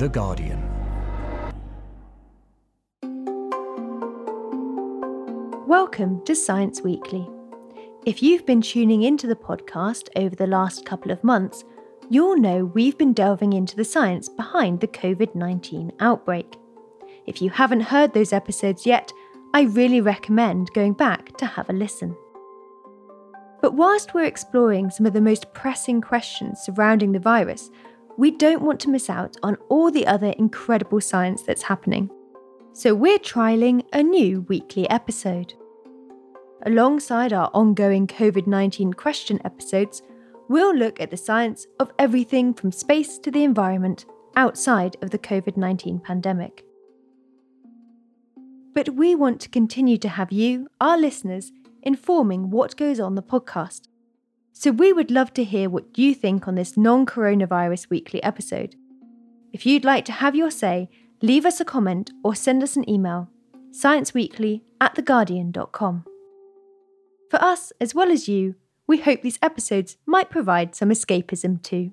The Guardian. Welcome to Science Weekly. If you've been tuning into the podcast over the last couple of months, you'll know we've been delving into the science behind the COVID 19 outbreak. If you haven't heard those episodes yet, I really recommend going back to have a listen. But whilst we're exploring some of the most pressing questions surrounding the virus, we don't want to miss out on all the other incredible science that's happening. So we're trialling a new weekly episode. Alongside our ongoing COVID 19 question episodes, we'll look at the science of everything from space to the environment outside of the COVID 19 pandemic. But we want to continue to have you, our listeners, informing what goes on the podcast. So we would love to hear what you think on this non coronavirus weekly episode. If you'd like to have your say, leave us a comment or send us an email scienceweekly at theguardian.com. For us, as well as you, we hope these episodes might provide some escapism too.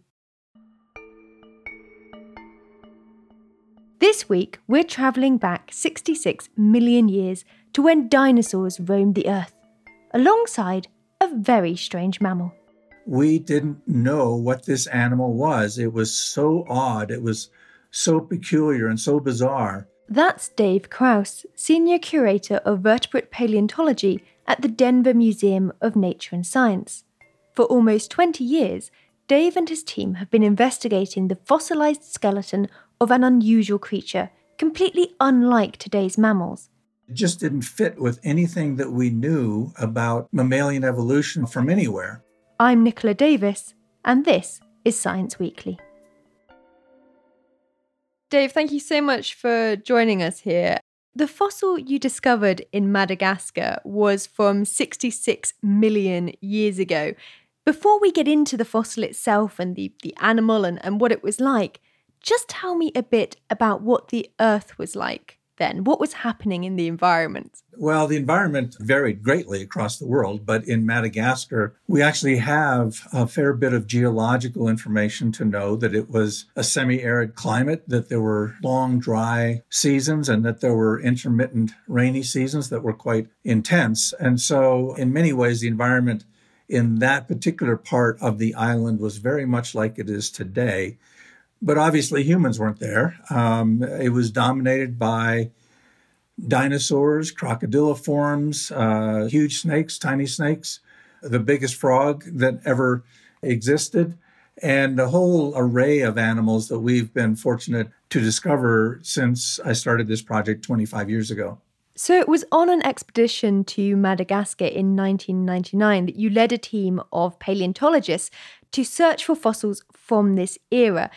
This week, we're travelling back 66 million years to when dinosaurs roamed the Earth, alongside a very strange mammal. We didn't know what this animal was. It was so odd, it was so peculiar and so bizarre. That's Dave Krause, Senior Curator of Vertebrate Paleontology at the Denver Museum of Nature and Science. For almost 20 years, Dave and his team have been investigating the fossilized skeleton of an unusual creature, completely unlike today's mammals. It just didn't fit with anything that we knew about mammalian evolution from anywhere. I'm Nicola Davis, and this is Science Weekly. Dave, thank you so much for joining us here. The fossil you discovered in Madagascar was from 66 million years ago. Before we get into the fossil itself and the, the animal and, and what it was like, just tell me a bit about what the Earth was like then? What was happening in the environment? Well, the environment varied greatly across the world, but in Madagascar, we actually have a fair bit of geological information to know that it was a semi arid climate, that there were long, dry seasons, and that there were intermittent rainy seasons that were quite intense. And so, in many ways, the environment in that particular part of the island was very much like it is today. But obviously, humans weren't there. Um, it was dominated by dinosaurs, crocodiliforms, uh, huge snakes, tiny snakes, the biggest frog that ever existed, and a whole array of animals that we've been fortunate to discover since I started this project 25 years ago. So it was on an expedition to Madagascar in 1999 that you led a team of paleontologists to search for fossils from this era.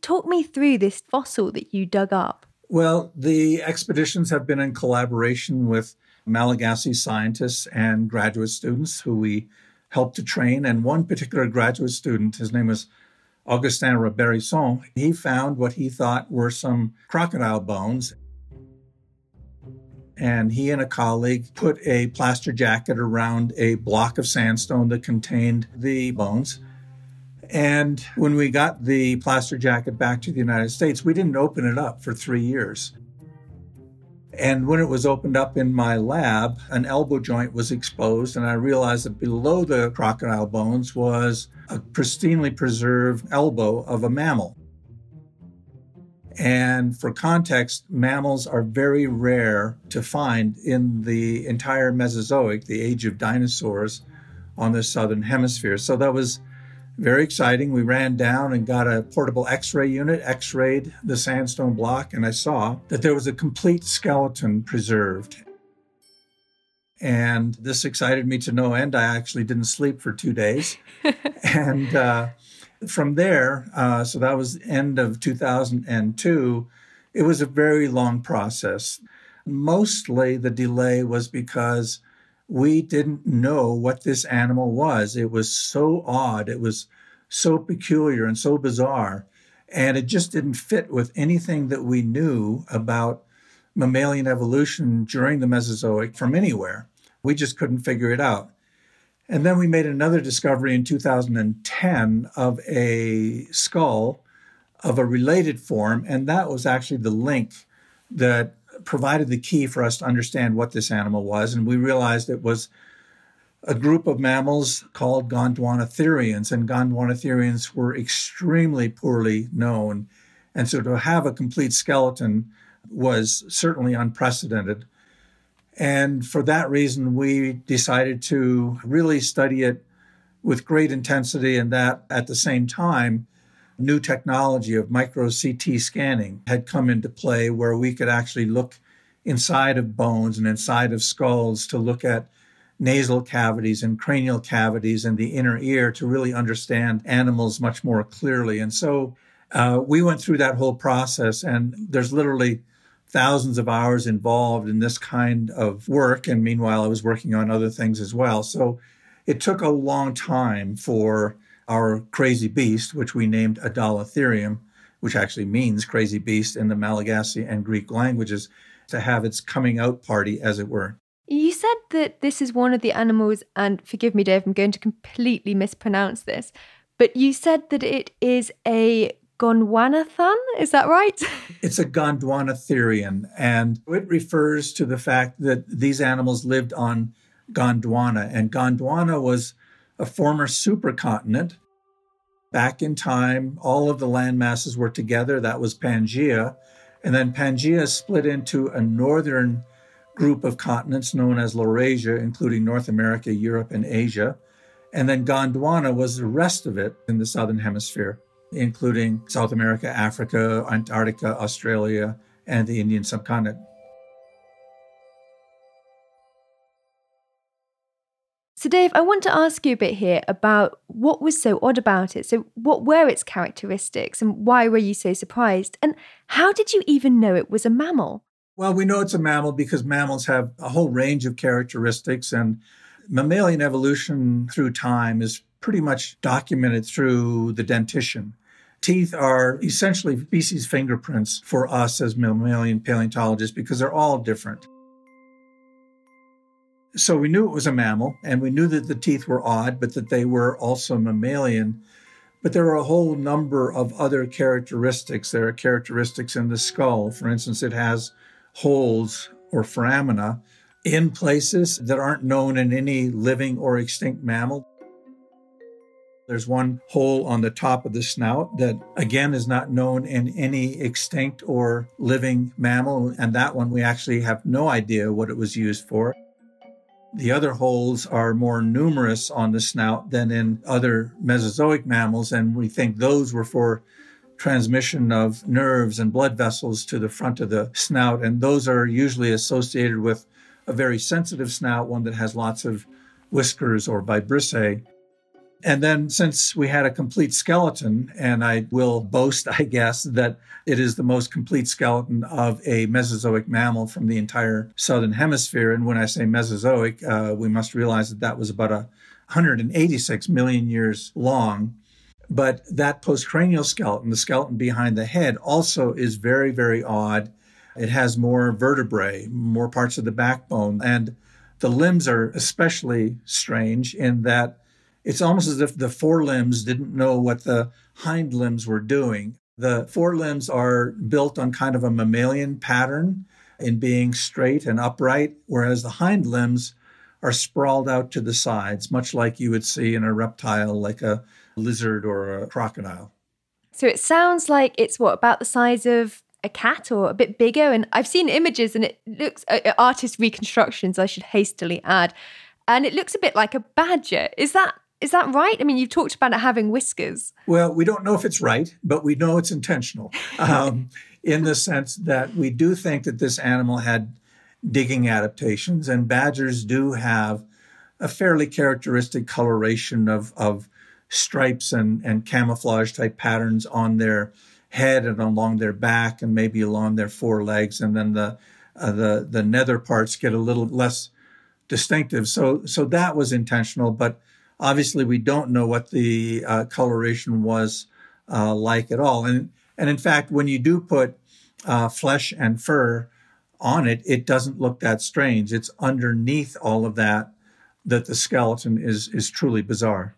Talk me through this fossil that you dug up. Well, the expeditions have been in collaboration with Malagasy scientists and graduate students who we helped to train. And one particular graduate student, his name is Augustin Roberison, he found what he thought were some crocodile bones. And he and a colleague put a plaster jacket around a block of sandstone that contained the bones. And when we got the plaster jacket back to the United States, we didn't open it up for three years. And when it was opened up in my lab, an elbow joint was exposed, and I realized that below the crocodile bones was a pristinely preserved elbow of a mammal. And for context, mammals are very rare to find in the entire Mesozoic, the age of dinosaurs, on the southern hemisphere. So that was very exciting. We ran down and got a portable x ray unit, x rayed the sandstone block, and I saw that there was a complete skeleton preserved. And this excited me to no end. I actually didn't sleep for two days. and uh, from there, uh, so that was end of 2002, it was a very long process. Mostly the delay was because we didn't know what this animal was. It was so odd. It was so peculiar and so bizarre. And it just didn't fit with anything that we knew about mammalian evolution during the Mesozoic from anywhere. We just couldn't figure it out. And then we made another discovery in 2010 of a skull of a related form. And that was actually the link that provided the key for us to understand what this animal was. And we realized it was a group of mammals called Gondwanatherians, and Gondwanatherians were extremely poorly known. And so to have a complete skeleton was certainly unprecedented. And for that reason, we decided to really study it with great intensity, and that at the same time, new technology of micro CT scanning had come into play where we could actually look inside of bones and inside of skulls to look at nasal cavities and cranial cavities and the inner ear to really understand animals much more clearly. And so uh, we went through that whole process, and there's literally thousands of hours involved in this kind of work. And meanwhile, I was working on other things as well. So it took a long time for our crazy beast, which we named Adalatherium, which actually means crazy beast in the Malagasy and Greek languages, to have its coming out party, as it were. That this is one of the animals, and forgive me, Dave, I'm going to completely mispronounce this, but you said that it is a Gondwanathan, is that right? It's a Gondwanatherian, and it refers to the fact that these animals lived on Gondwana, and Gondwana was a former supercontinent. Back in time, all of the land masses were together. That was Pangaea. And then Pangaea split into a northern group of continents known as Laurasia, including North America, Europe, and Asia. And then Gondwana was the rest of it in the southern hemisphere, including South America, Africa, Antarctica, Australia, and the Indian subcontinent. So, Dave, I want to ask you a bit here about what was so odd about it. So, what were its characteristics and why were you so surprised? And how did you even know it was a mammal? Well, we know it's a mammal because mammals have a whole range of characteristics, and mammalian evolution through time is pretty much documented through the dentition. Teeth are essentially species fingerprints for us as mammalian paleontologists because they're all different. So we knew it was a mammal, and we knew that the teeth were odd, but that they were also mammalian. But there are a whole number of other characteristics. There are characteristics in the skull. For instance, it has holes or foramina in places that aren't known in any living or extinct mammal. There's one hole on the top of the snout that, again, is not known in any extinct or living mammal. And that one, we actually have no idea what it was used for. The other holes are more numerous on the snout than in other Mesozoic mammals, and we think those were for transmission of nerves and blood vessels to the front of the snout. And those are usually associated with a very sensitive snout, one that has lots of whiskers or vibrissae. And then, since we had a complete skeleton, and I will boast, I guess, that it is the most complete skeleton of a Mesozoic mammal from the entire southern hemisphere. And when I say Mesozoic, uh, we must realize that that was about a 186 million years long. But that postcranial skeleton, the skeleton behind the head, also is very, very odd. It has more vertebrae, more parts of the backbone, and the limbs are especially strange in that it's almost as if the forelimbs didn't know what the hind limbs were doing. The forelimbs are built on kind of a mammalian pattern in being straight and upright, whereas the hind limbs are sprawled out to the sides, much like you would see in a reptile like a lizard or a crocodile. So it sounds like it's what about the size of a cat or a bit bigger. And I've seen images and it looks uh, uh, artist reconstructions. I should hastily add, and it looks a bit like a badger. Is that is that right? I mean, you've talked about it having whiskers. Well, we don't know if it's right, but we know it's intentional um, in the sense that we do think that this animal had digging adaptations, and badgers do have a fairly characteristic coloration of, of stripes and, and camouflage type patterns on their head and along their back and maybe along their forelegs and then the uh, the the nether parts get a little less distinctive. So so that was intentional but obviously we don't know what the uh, coloration was uh, like at all. And and in fact when you do put uh, flesh and fur on it it doesn't look that strange. It's underneath all of that that the skeleton is is truly bizarre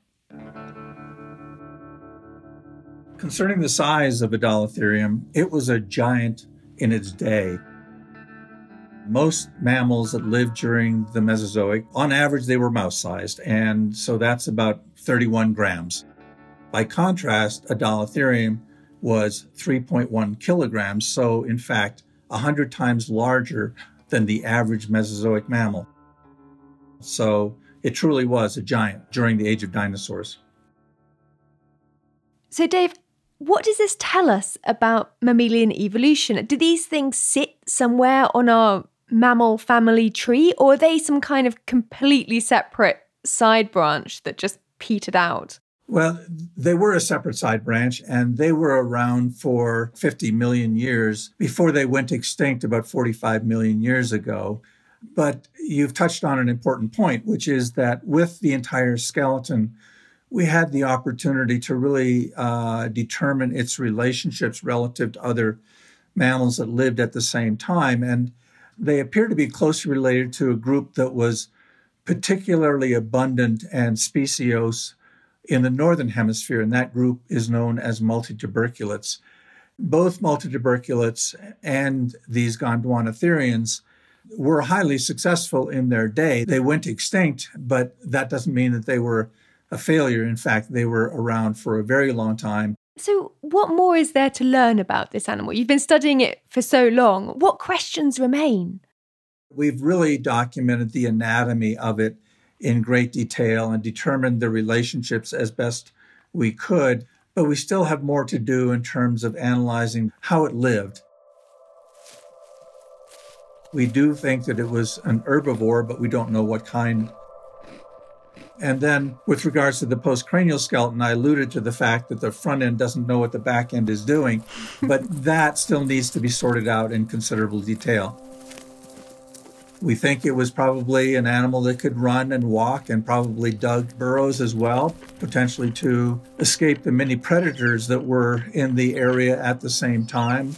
Concerning the size of Adalatherium, it was a giant in its day. Most mammals that lived during the Mesozoic, on average, they were mouse sized, and so that's about 31 grams. By contrast, Adalatherium was 3.1 kilograms, so in fact, 100 times larger than the average Mesozoic mammal. So it truly was a giant during the age of dinosaurs. So, Dave, what does this tell us about mammalian evolution? Do these things sit somewhere on our mammal family tree, or are they some kind of completely separate side branch that just petered out? Well, they were a separate side branch and they were around for 50 million years before they went extinct about 45 million years ago. But you've touched on an important point, which is that with the entire skeleton, we had the opportunity to really uh, determine its relationships relative to other mammals that lived at the same time. And they appear to be closely related to a group that was particularly abundant and speciose in the northern hemisphere, and that group is known as multituberculates. Both multituberculates and these Gondwanatherians were highly successful in their day. They went extinct, but that doesn't mean that they were a failure. In fact, they were around for a very long time. So, what more is there to learn about this animal? You've been studying it for so long. What questions remain? We've really documented the anatomy of it in great detail and determined the relationships as best we could, but we still have more to do in terms of analyzing how it lived. We do think that it was an herbivore, but we don't know what kind. And then, with regards to the postcranial skeleton, I alluded to the fact that the front end doesn't know what the back end is doing, but that still needs to be sorted out in considerable detail. We think it was probably an animal that could run and walk and probably dug burrows as well, potentially to escape the many predators that were in the area at the same time.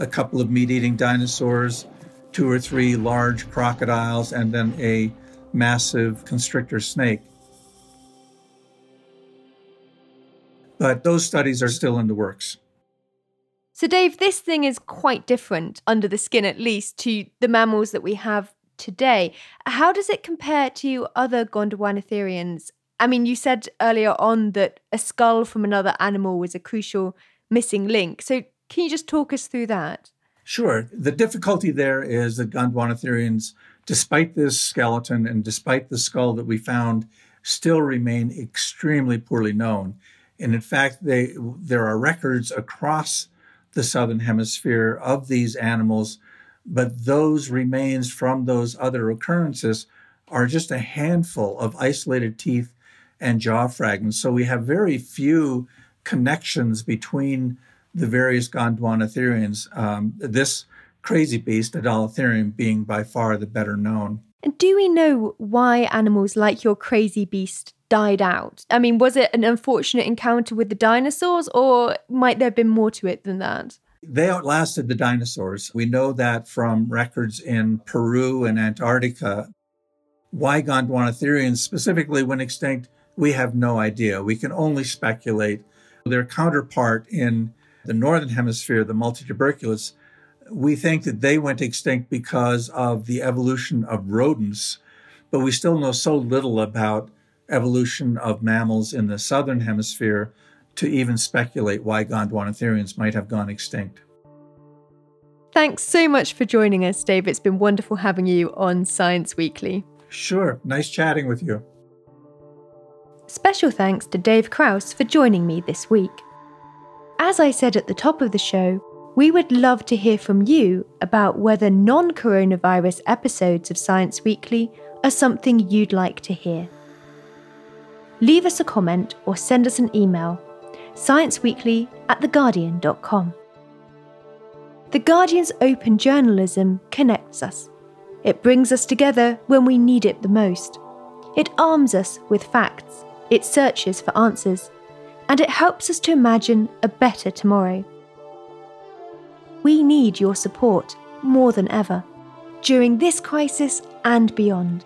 A couple of meat eating dinosaurs, two or three large crocodiles, and then a massive constrictor snake. But those studies are still in the works. So, Dave, this thing is quite different under the skin, at least, to the mammals that we have today. How does it compare to other Gondwanatherians? I mean, you said earlier on that a skull from another animal was a crucial missing link. So, can you just talk us through that? Sure. The difficulty there is that Gondwanatherians, despite this skeleton and despite the skull that we found, still remain extremely poorly known. And in fact, they, there are records across the southern hemisphere of these animals, but those remains from those other occurrences are just a handful of isolated teeth and jaw fragments. So we have very few connections between the various Gondwanatherians. Um, this crazy beast, Adalatherium, being by far the better known. And do we know why animals like your crazy beast died out? I mean, was it an unfortunate encounter with the dinosaurs, or might there have been more to it than that? They outlasted the dinosaurs. We know that from records in Peru and Antarctica. Why Gondwanatherians specifically went extinct, we have no idea. We can only speculate. Their counterpart in the northern hemisphere, the multituberculates, we think that they went extinct because of the evolution of rodents, but we still know so little about evolution of mammals in the southern hemisphere to even speculate why Gondwanatherians might have gone extinct. Thanks so much for joining us, Dave. It's been wonderful having you on Science Weekly. Sure. Nice chatting with you. Special thanks to Dave Krause for joining me this week. As I said at the top of the show, we would love to hear from you about whether non coronavirus episodes of Science Weekly are something you'd like to hear. Leave us a comment or send us an email scienceweekly at theguardian.com. The Guardian's open journalism connects us. It brings us together when we need it the most. It arms us with facts, it searches for answers, and it helps us to imagine a better tomorrow we need your support more than ever during this crisis and beyond.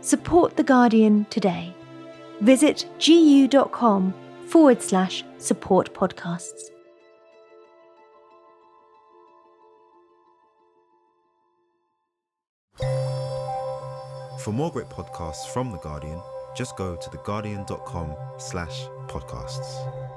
Support The Guardian today. Visit gu.com forward slash support podcasts. For more great podcasts from The Guardian, just go to theguardian.com slash podcasts.